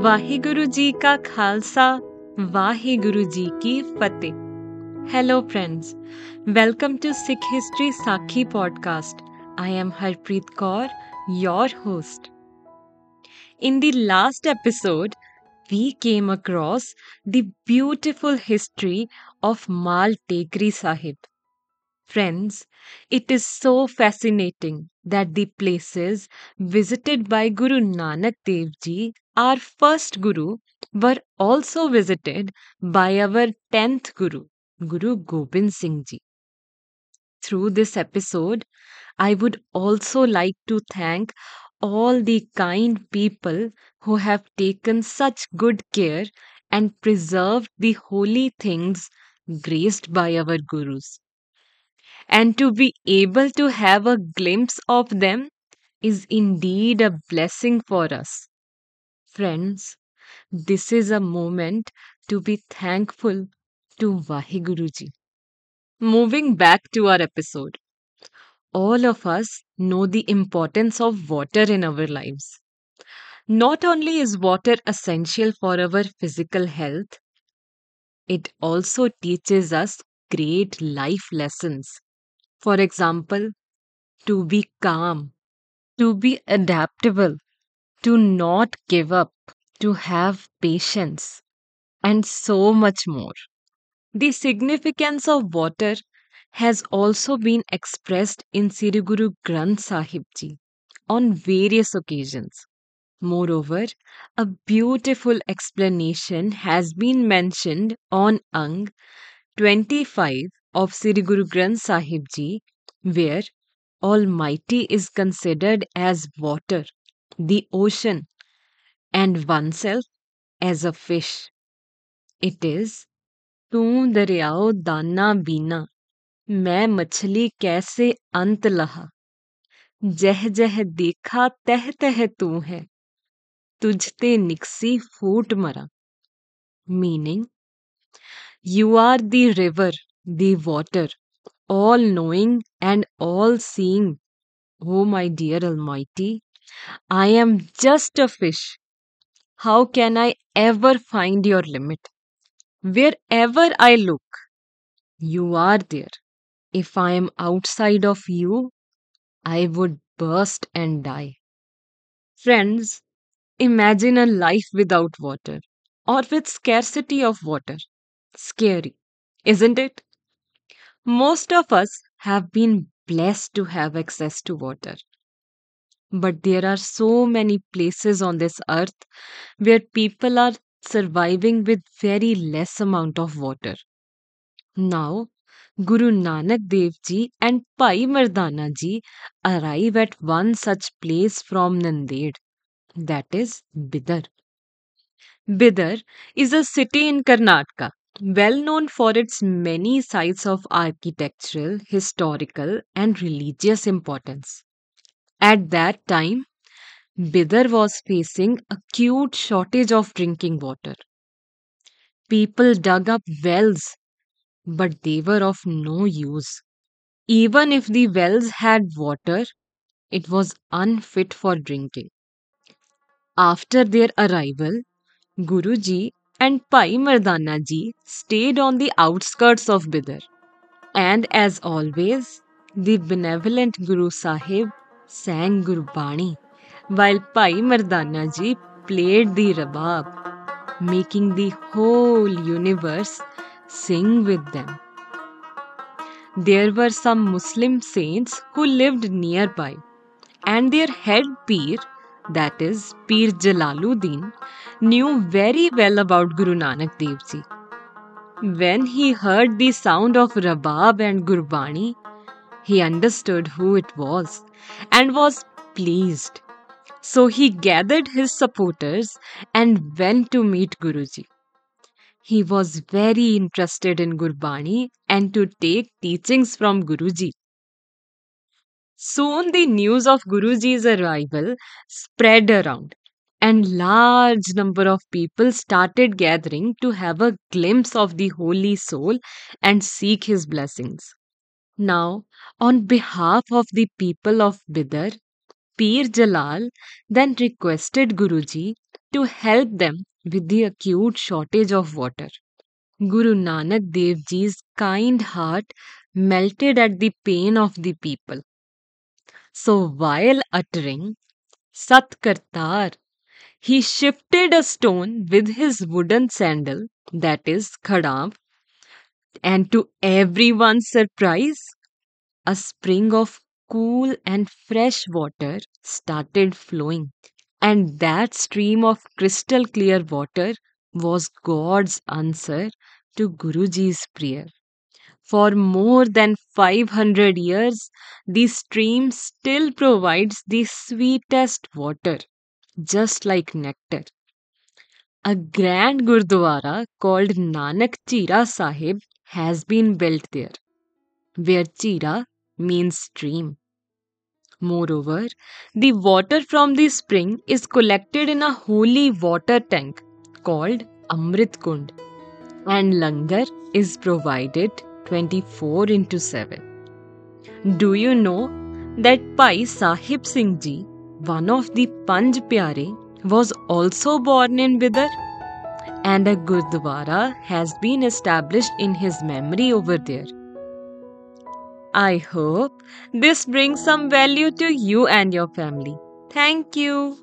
ਵਾਹਿਗੁਰੂ ਜੀ ਕਾ ਖਾਲਸਾ ਵਾਹਿਗੁਰੂ ਜੀ ਕੀ ਫਤਿਹ hello friends welcome to sikh history sakhi podcast i am harpreet kaur your host in the last episode we came across the beautiful history of mal tekri sahib friends it is so fascinating that the places visited by guru nanak dev ji our first Guru, were also visited by our 10th Guru, Guru Gobind Singh Ji. Through this episode, I would also like to thank all the kind people who have taken such good care and preserved the holy things graced by our Gurus. And to be able to have a glimpse of them is indeed a blessing for us. Friends, this is a moment to be thankful to Vahiguruji. Moving back to our episode, all of us know the importance of water in our lives. Not only is water essential for our physical health, it also teaches us great life lessons. For example, to be calm, to be adaptable, to not give up, to have patience, and so much more. The significance of water has also been expressed in Sri Guru Granth Sahib Ji on various occasions. Moreover, a beautiful explanation has been mentioned on Ang 25 of Sri Guru Granth Sahib Ji, where Almighty is considered as water the ocean, and oneself as a fish. It is तू दरियाओ दाना बीना मैं मछली कैसे अंत लहा जह जह देखा तह तह तू है तुझते निकसी फूट मरा meaning you are the river the water all knowing and all seeing o my dear almighty I am just a fish. How can I ever find your limit? Wherever I look, you are there. If I am outside of you, I would burst and die. Friends, imagine a life without water or with scarcity of water. Scary, isn't it? Most of us have been blessed to have access to water. But there are so many places on this earth where people are surviving with very less amount of water. Now, Guru Nanak Dev Ji and Bhai Mardana Ji arrive at one such place from Nanded, that is Bidar. Bidar is a city in Karnataka, well known for its many sites of architectural, historical, and religious importance. At that time, Bidar was facing acute shortage of drinking water. People dug up wells, but they were of no use. Even if the wells had water, it was unfit for drinking. After their arrival, Guruji and Bhai Mardana ji stayed on the outskirts of Bidar. And as always, the benevolent Guru Sahib sang Gurbani, while Bhai Mardana ji played the rabab, making the whole universe sing with them. There were some Muslim saints who lived nearby, and their head Peer, that is Peer Jalaluddin, knew very well about Guru Nanak Dev Ji. When he heard the sound of Rabab and Gurbani, he understood who it was and was pleased. So he gathered his supporters and went to meet Guruji. He was very interested in Gurbani and to take teachings from Guruji. Soon the news of Guruji's arrival spread around and large number of people started gathering to have a glimpse of the holy soul and seek his blessings. Now, on behalf of the people of Bidar, Peer Jalal then requested Guruji to help them with the acute shortage of water. Guru Nanak Dev Ji's kind heart melted at the pain of the people. So while uttering Sat Kartar, he shifted a stone with his wooden sandal, that is Khadav, and to everyone's surprise, a spring of cool and fresh water started flowing. And that stream of crystal clear water was God's answer to Guruji's prayer. For more than 500 years, the stream still provides the sweetest water, just like nectar. A grand Gurdwara called Nanak Jhira Sahib has been built there, where Jhira means stream. Moreover, the water from the spring is collected in a holy water tank called Amrit Kund, and langar is provided 24 into 7. Do you know that Bhai Sahib Singh Ji, one of the Panj Pyare, was also born in Bidar? And a Gurdwara has been established in his memory over there. I hope this brings some value to you and your family. Thank you.